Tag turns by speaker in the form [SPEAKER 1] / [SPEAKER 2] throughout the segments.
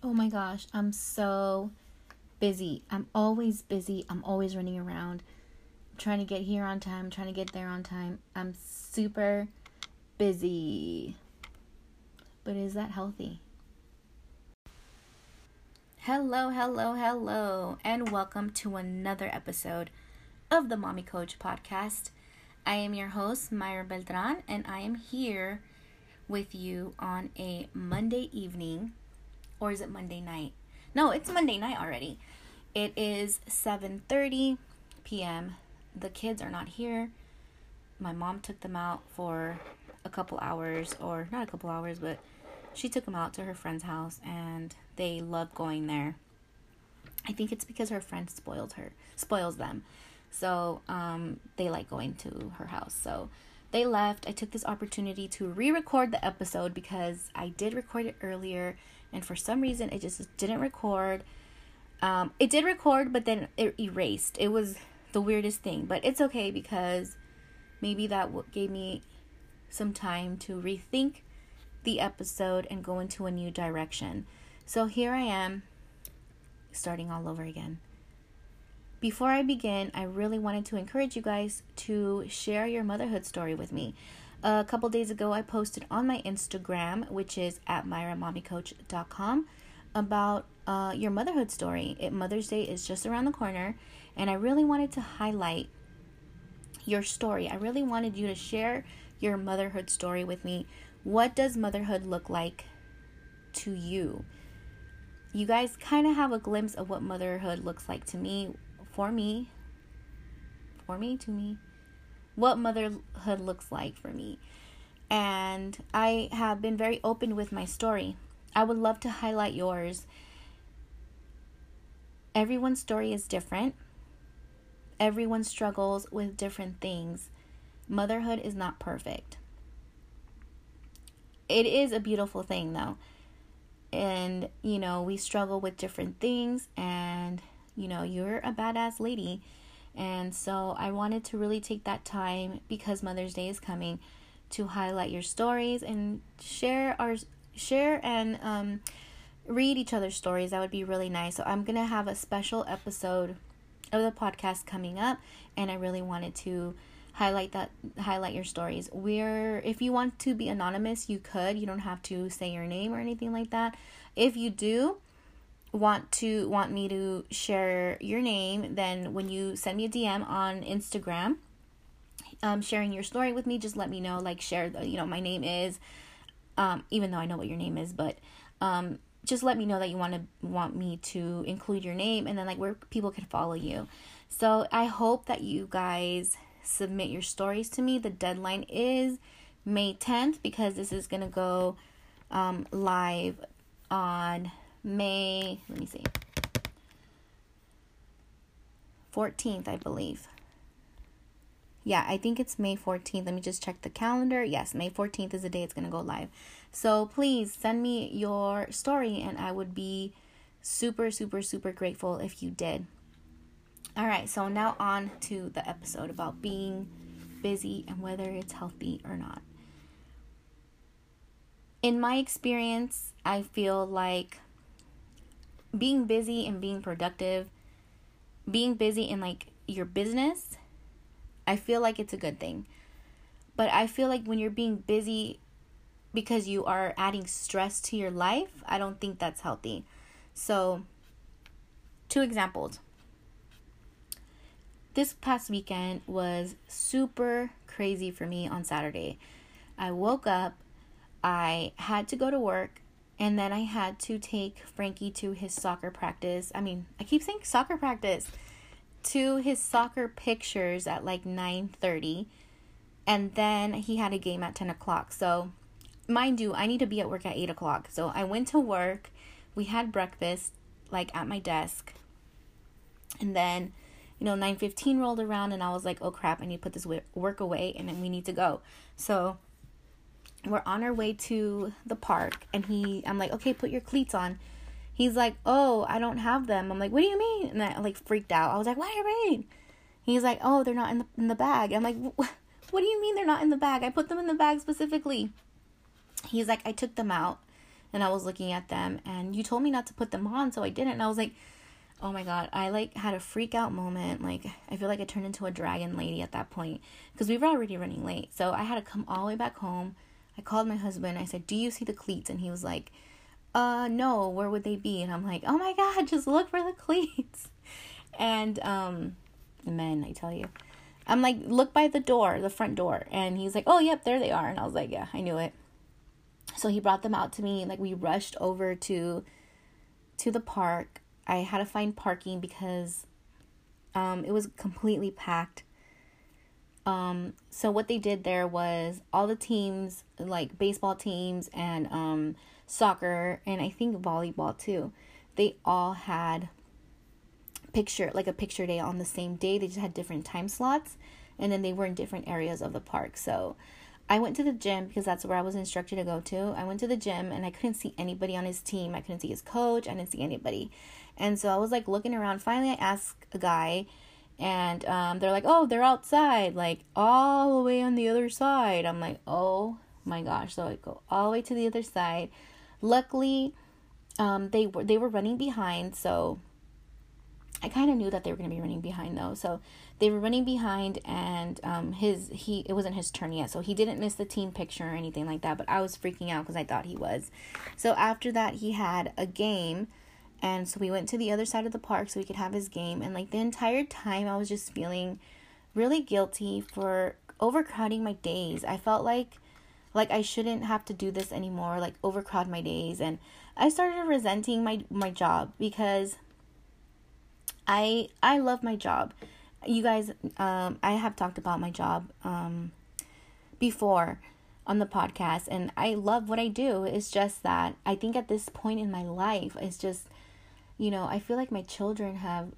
[SPEAKER 1] Oh my gosh, I'm so busy. I'm always busy. I'm always running around. I'm trying to get here on time, trying to get there on time. I'm super busy. But is that healthy? Hello, hello, hello, and welcome to another episode of the Mommy Coach podcast. I am your host, Mayra Beltran, and I am here with you on a Monday evening or is it Monday night? No, it's Monday night already. It is 7:30 p.m. The kids are not here. My mom took them out for a couple hours or not a couple hours, but she took them out to her friend's house and they love going there. I think it's because her friend spoiled her, spoils them. So, um, they like going to her house. So, they left. I took this opportunity to re-record the episode because I did record it earlier and for some reason it just didn't record. Um, it did record, but then it erased. It was the weirdest thing, but it's okay because maybe that gave me some time to rethink the episode and go into a new direction. So here I am, starting all over again. Before I begin, I really wanted to encourage you guys to share your motherhood story with me. A couple days ago, I posted on my Instagram, which is at mayramommycoach.com, about uh, your motherhood story. It, Mother's Day is just around the corner, and I really wanted to highlight your story. I really wanted you to share your motherhood story with me. What does motherhood look like to you? You guys kind of have a glimpse of what motherhood looks like to me, for me, for me, to me what motherhood looks like for me. And I have been very open with my story. I would love to highlight yours. Everyone's story is different. Everyone struggles with different things. Motherhood is not perfect. It is a beautiful thing, though. And, you know, we struggle with different things, and, you know, you're a badass lady and so I wanted to really take that time because Mother's Day is coming to highlight your stories and share our share and um, read each other's stories. That would be really nice. So I'm gonna have a special episode of the podcast coming up, and I really wanted to highlight that highlight your stories. Where if you want to be anonymous, you could. You don't have to say your name or anything like that. If you do, want to want me to share your name, then when you send me a DM on Instagram, um, sharing your story with me, just let me know. Like share the, you know, my name is, um, even though I know what your name is, but um, just let me know that you want to want me to include your name, and then like where people can follow you. So I hope that you guys submit your stories to me. The deadline is May 10th because this is gonna go um, live on May, let me see, 14th, I believe. Yeah, I think it's May 14th. Let me just check the calendar. Yes, May 14th is the day it's going to go live. So please send me your story, and I would be super, super, super grateful if you did. All right, so now on to the episode about being busy and whether it's healthy or not. In my experience, I feel like being busy and being productive, being busy in like your business, I feel like it's a good thing. But I feel like when you're being busy because you are adding stress to your life, I don't think that's healthy. So, two examples. This past weekend was super crazy for me on Saturday. I woke up, I had to go to work, and then I had to take Frankie to his soccer practice. I mean, I keep saying soccer practice to his soccer pictures at like 9:30 and then he had a game at 10 o'clock. So, mind you, I need to be at work at 8 o'clock. So, I went to work. We had breakfast like at my desk. And then, you know, 9:15 rolled around and I was like, "Oh crap, I need to put this work away and then we need to go." So, we're on our way to the park and he I'm like, "Okay, put your cleats on." He's like, "Oh, I don't have them." I'm like, "What do you mean?" And I like freaked out. I was like, "What do you mean?" He's like, "Oh, they're not in the in the bag." I'm like, "What do you mean they're not in the bag? I put them in the bag specifically." He's like, "I took them out and I was looking at them and you told me not to put them on, so I didn't. And I was like, oh my god, I like had a freak out moment. Like I feel like I turned into a dragon lady at that point because we were already running late. So I had to come all the way back home. I called my husband. I said, "Do you see the cleats?" And he was like, "Uh, no. Where would they be?" And I'm like, "Oh my god, just look for the cleats." And um, the men, I tell you. I'm like, look by the door, the front door. And he's like, oh, yep, there they are. And I was like, yeah, I knew it. So he brought them out to me. Like we rushed over to to the park. I had to find parking because um, it was completely packed. Um, so what they did there was all the teams, like baseball teams and um, soccer, and I think volleyball too. They all had picture like a picture day on the same day. They just had different time slots, and then they were in different areas of the park. So I went to the gym because that's where I was instructed to go to. I went to the gym and I couldn't see anybody on his team. I couldn't see his coach. I didn't see anybody. And so I was like looking around. Finally, I asked a guy, and um, they're like, oh, they're outside, like all the way on the other side. I'm like, oh my gosh. So I go all the way to the other side. Luckily, um, they were they were running behind, so I kind of knew that they were going to be running behind though. So they were running behind and um his he it wasn't his turn yet. So he didn't miss the team picture or anything like that, but I was freaking out cuz I thought he was. So after that he had a game and so we went to the other side of the park so we could have his game and like the entire time I was just feeling really guilty for overcrowding my days. I felt like like I shouldn't have to do this anymore, like overcrowd my days and I started resenting my my job because I I love my job. You guys, um, I have talked about my job um, before on the podcast, and I love what I do. It's just that I think at this point in my life, it's just, you know, I feel like my children have,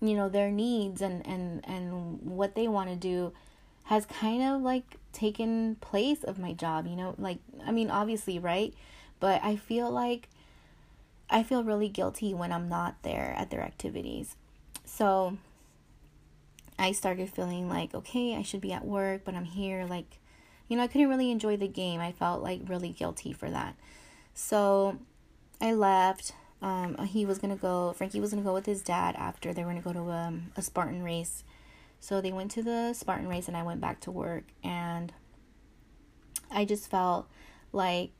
[SPEAKER 1] you know, their needs and and and what they want to do has kind of like taken place of my job. You know, like I mean, obviously, right? But I feel like I feel really guilty when I'm not there at their activities. So I started feeling like, okay, I should be at work, but I'm here. Like, you know, I couldn't really enjoy the game. I felt like really guilty for that. So I left. Um, he was gonna go. Frankie was gonna go with his dad after they were gonna go to um, a Spartan race. So they went to the Spartan race, and I went back to work. And I just felt like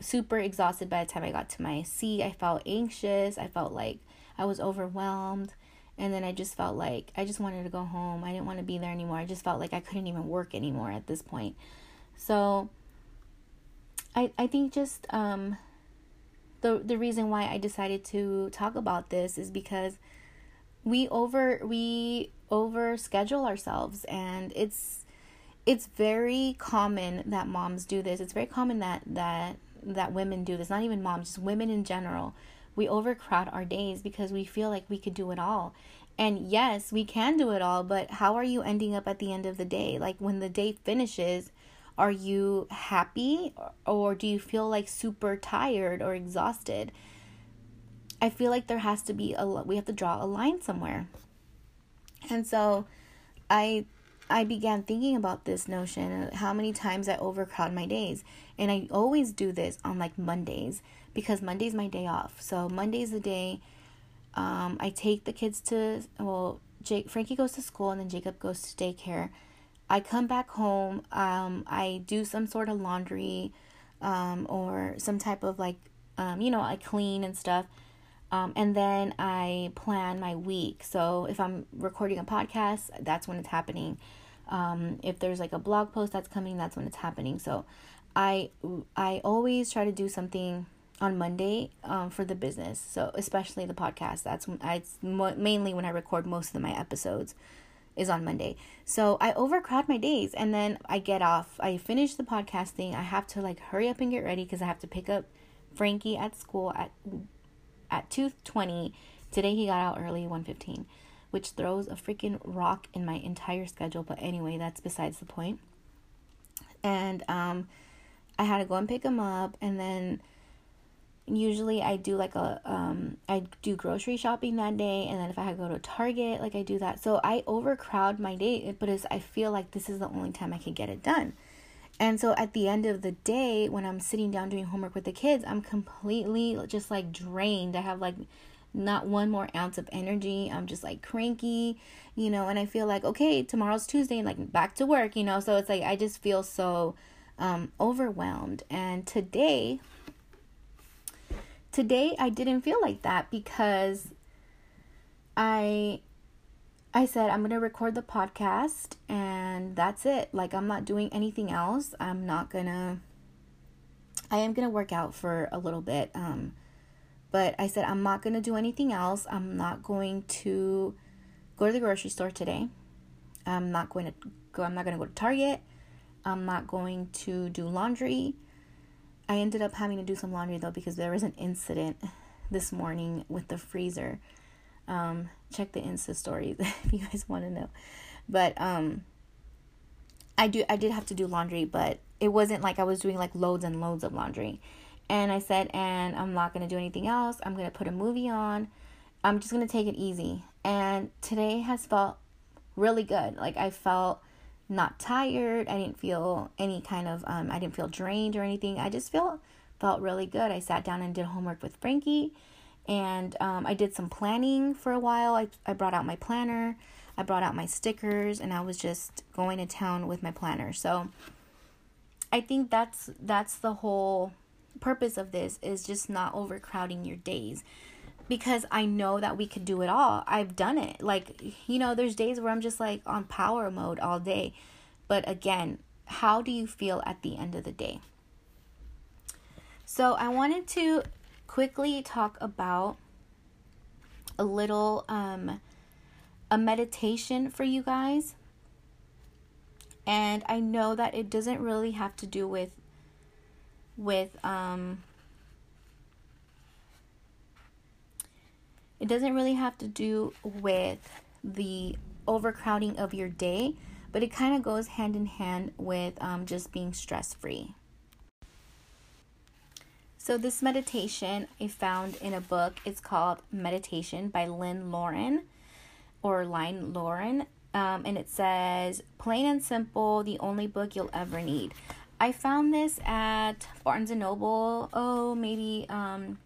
[SPEAKER 1] super exhausted by the time I got to my seat. I felt anxious. I felt like I was overwhelmed. And then I just felt like I just wanted to go home. I didn't want to be there anymore. I just felt like I couldn't even work anymore at this point. So I I think just um the the reason why I decided to talk about this is because we over we over schedule ourselves and it's it's very common that moms do this. It's very common that that that women do this, not even moms, just women in general. We overcrowd our days because we feel like we could do it all. And yes, we can do it all, but how are you ending up at the end of the day? Like when the day finishes, are you happy or do you feel like super tired or exhausted? I feel like there has to be a we have to draw a line somewhere. And so I I began thinking about this notion how many times I overcrowd my days. And I always do this on like Mondays because Monday's my day off. So Monday's the day um, I take the kids to, well, Jake, Frankie goes to school and then Jacob goes to daycare. I come back home, um, I do some sort of laundry um, or some type of like, um, you know, I clean and stuff. Um, and then I plan my week. So if I'm recording a podcast, that's when it's happening. Um, if there's like a blog post that's coming, that's when it's happening. So I I always try to do something on Monday um, for the business. So especially the podcast. That's when I mainly when I record most of my episodes is on Monday. So I overcrowd my days and then I get off. I finish the podcasting. I have to like hurry up and get ready because I have to pick up Frankie at school at at 2:20. Today he got out early 1:15, which throws a freaking rock in my entire schedule, but anyway, that's besides the point. And um I had to go and pick him up and then usually I do like a um I do grocery shopping that day and then if I had to go to Target like I do that. So I overcrowd my day but it's I feel like this is the only time I can get it done. And so at the end of the day, when I'm sitting down doing homework with the kids, I'm completely just like drained. I have like not one more ounce of energy. I'm just like cranky, you know, and I feel like, okay, tomorrow's Tuesday and like back to work, you know. So it's like I just feel so um, overwhelmed. And today, today I didn't feel like that because I I said I'm going to record the podcast and that's it. Like I'm not doing anything else. I'm not going to I am going to work out for a little bit um but I said I'm not going to do anything else. I'm not going to go to the grocery store today. I'm not going to go I'm not going to go to Target. I'm not going to do laundry. I ended up having to do some laundry though because there was an incident this morning with the freezer. Um, check the Insta stories if you guys want to know. But um, I do I did have to do laundry, but it wasn't like I was doing like loads and loads of laundry. And I said, and I'm not gonna do anything else. I'm gonna put a movie on. I'm just gonna take it easy. And today has felt really good. Like I felt not tired. I didn't feel any kind of um I didn't feel drained or anything. I just felt felt really good. I sat down and did homework with Frankie and um, I did some planning for a while. I, I brought out my planner, I brought out my stickers, and I was just going to town with my planner. So I think that's that's the whole purpose of this is just not overcrowding your days because I know that we could do it all. I've done it. Like, you know, there's days where I'm just like on power mode all day. But again, how do you feel at the end of the day? So, I wanted to quickly talk about a little um a meditation for you guys. And I know that it doesn't really have to do with with um It doesn't really have to do with the overcrowding of your day, but it kind of goes hand in hand with um, just being stress free. So, this meditation I found in a book. It's called Meditation by Lynn Lauren or Line Lauren. Um, and it says, plain and simple, the only book you'll ever need. I found this at Barnes and Noble, oh, maybe um,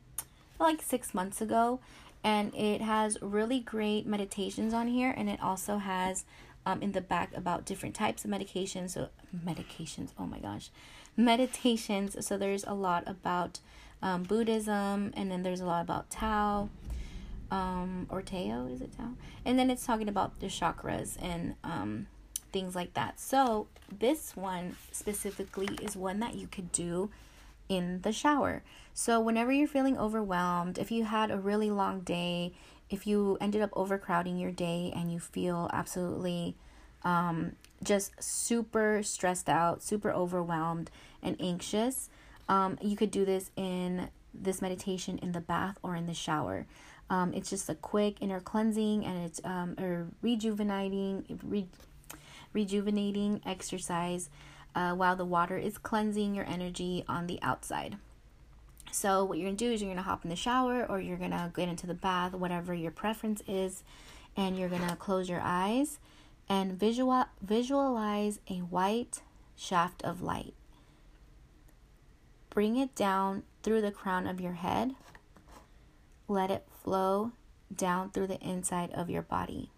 [SPEAKER 1] like six months ago and it has really great meditations on here and it also has um, in the back about different types of medications. So medications oh my gosh. Meditations. So there's a lot about um, buddhism and then there's a lot about tao. Um, or tao is it tao? And then it's talking about the chakras and um, things like that. So this one specifically is one that you could do in the shower. So, whenever you're feeling overwhelmed, if you had a really long day, if you ended up overcrowding your day and you feel absolutely um, just super stressed out, super overwhelmed, and anxious, um, you could do this in this meditation in the bath or in the shower. Um, it's just a quick inner cleansing and it's um, a rejuvenating, re- rejuvenating exercise uh, while the water is cleansing your energy on the outside. So, what you're gonna do is you're gonna hop in the shower or you're gonna get into the bath, whatever your preference is, and you're gonna close your eyes and visual, visualize a white shaft of light. Bring it down through the crown of your head. Let it flow down through the inside of your body.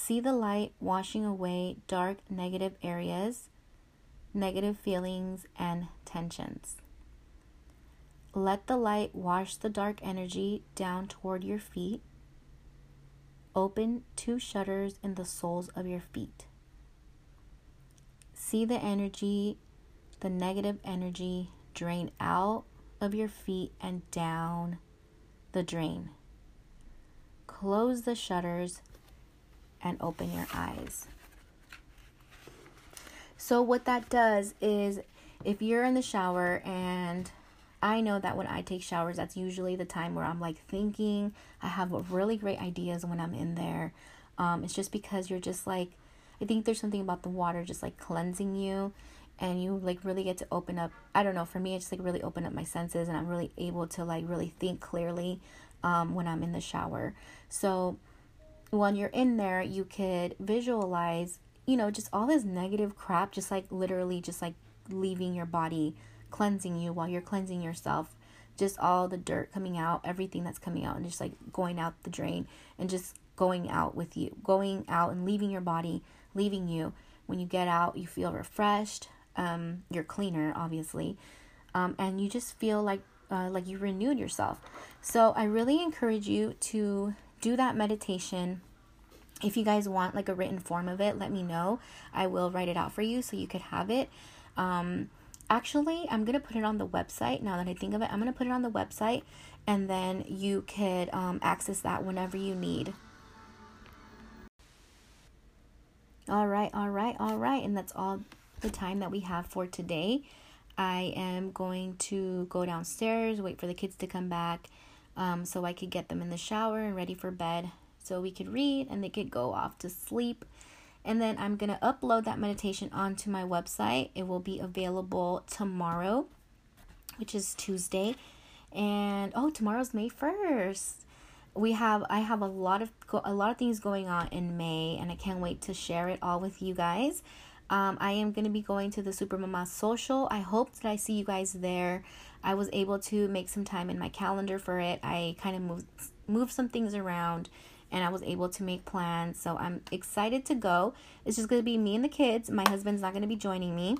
[SPEAKER 1] See the light washing away dark negative areas, negative feelings, and tensions. Let the light wash the dark energy down toward your feet. Open two shutters in the soles of your feet. See the energy, the negative energy, drain out of your feet and down the drain. Close the shutters and open your eyes. So, what that does is if you're in the shower, and I know that when I take showers, that's usually the time where I'm like thinking, I have really great ideas when I'm in there. Um, it's just because you're just like, I think there's something about the water just like cleansing you and you like really get to open up i don't know for me it's just like really open up my senses and i'm really able to like really think clearly um, when i'm in the shower so when you're in there, you could visualize you know, just all this negative crap, just like literally just like leaving your body, cleansing you while you're cleansing yourself. Just all the dirt coming out, everything that's coming out, and just like going out the drain and just going out with you, going out and leaving your body, leaving you. When you get out, you feel refreshed. Um, you're cleaner, obviously, um, and you just feel like uh, like you renewed yourself. So I really encourage you to do that meditation if you guys want like a written form of it, let me know. I will write it out for you so you could have it. Um, actually, I'm gonna put it on the website. Now that I think of it, I'm gonna put it on the website, and then you could um, access that whenever you need. All right, all right, all right, and that's all the time that we have for today. I am going to go downstairs, wait for the kids to come back, um, so I could get them in the shower and ready for bed so we could read and they could go off to sleep. And then I'm going to upload that meditation onto my website. It will be available tomorrow, which is Tuesday. And oh, tomorrow's May 1st. We have I have a lot of a lot of things going on in May and I can't wait to share it all with you guys. Um, I am going to be going to the Super Mama Social. I hope that I see you guys there. I was able to make some time in my calendar for it. I kind of moved moved some things around and I was able to make plans. So I'm excited to go. It's just going to be me and the kids. My husband's not going to be joining me.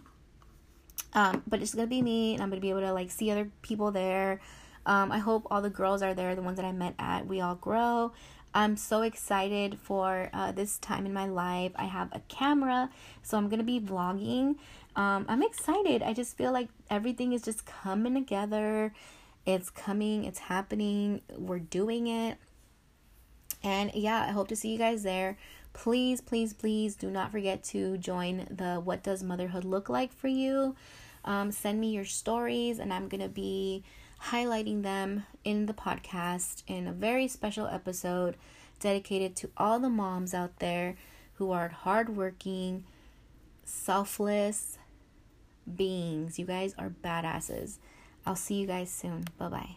[SPEAKER 1] Um, but it's going to be me and I'm going to be able to like see other people there. Um, I hope all the girls are there, the ones that I met at We All Grow. I'm so excited for uh, this time in my life. I have a camera, so I'm to be vlogging. Um, I'm excited. I just feel like everything is just coming together. It's coming, it's happening. We're doing it. And yeah, I hope to see you guys there. Please, please, please do not forget to join the What Does Motherhood Look Like for You. Um, send me your stories, and I'm going to be highlighting them in the podcast in a very special episode dedicated to all the moms out there who are hardworking, selfless beings. You guys are badasses. I'll see you guys soon. Bye bye.